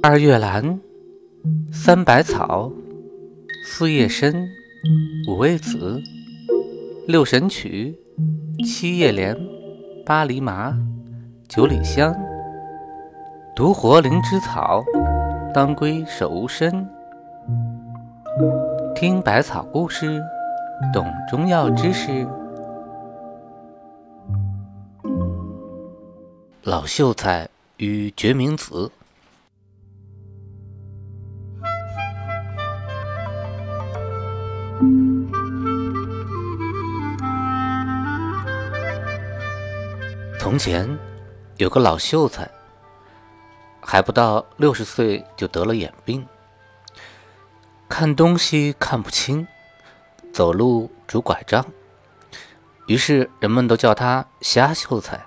二月兰，三百草，四叶参，五味子，六神曲，七叶莲，八厘麻，九里香，独活灵芝草，当归手无参。听百草故事，懂中药知识。老秀才与决明子。从前有个老秀才，还不到六十岁就得了眼病，看东西看不清，走路拄拐杖，于是人们都叫他瞎秀才。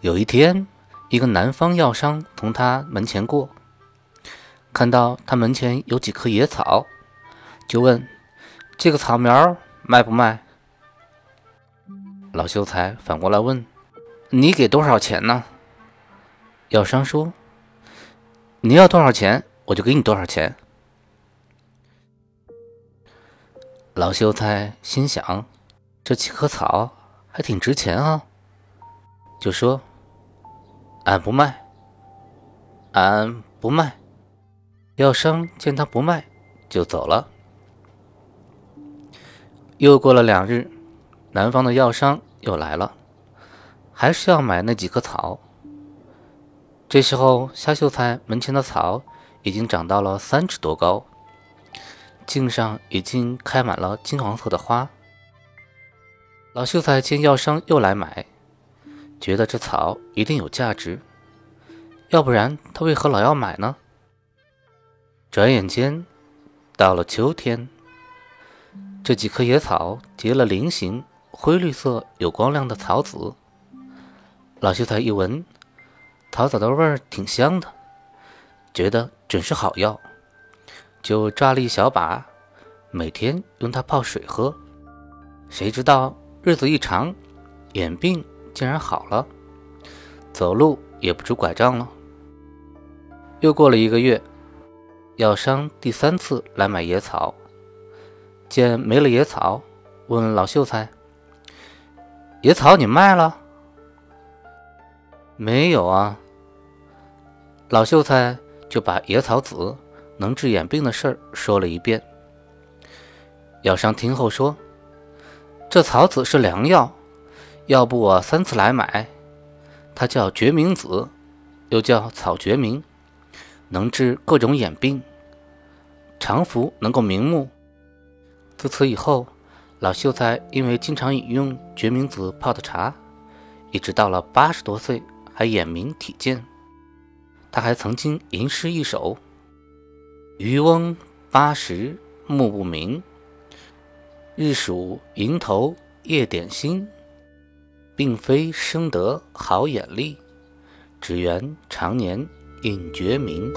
有一天，一个南方药商从他门前过，看到他门前有几棵野草，就问：“这个草苗卖不卖？”老秀才反过来问：“你给多少钱呢？”药商说：“你要多少钱，我就给你多少钱。”老秀才心想：“这几棵草还挺值钱啊。”就说。俺不卖，俺不卖。药商见他不卖，就走了。又过了两日，南方的药商又来了，还是要买那几棵草。这时候，夏秀才门前的草已经长到了三尺多高，茎上已经开满了金黄色的花。老秀才见药商又来买。觉得这草一定有价值，要不然他为何老要买呢？转眼间到了秋天，这几棵野草结了菱形、灰绿色、有光亮的草籽。老秀才一闻，草籽的味儿挺香的，觉得准是好药，就抓了一小把，每天用它泡水喝。谁知道日子一长，眼病。竟然好了，走路也不拄拐杖了。又过了一个月，药商第三次来买野草，见没了野草，问老秀才：“野草你卖了？”“没有啊。”老秀才就把野草籽能治眼病的事儿说了一遍。药商听后说：“这草籽是良药。”要不我三次来买，它叫决明子，又叫草决明，能治各种眼病，常服能够明目。自此以后，老秀才因为经常饮用决明子泡的茶，一直到了八十多岁还眼明体健。他还曾经吟诗一首：“渔翁八十目不明，日数蝇头夜点心。”并非生得好眼力，只缘常年饮决明。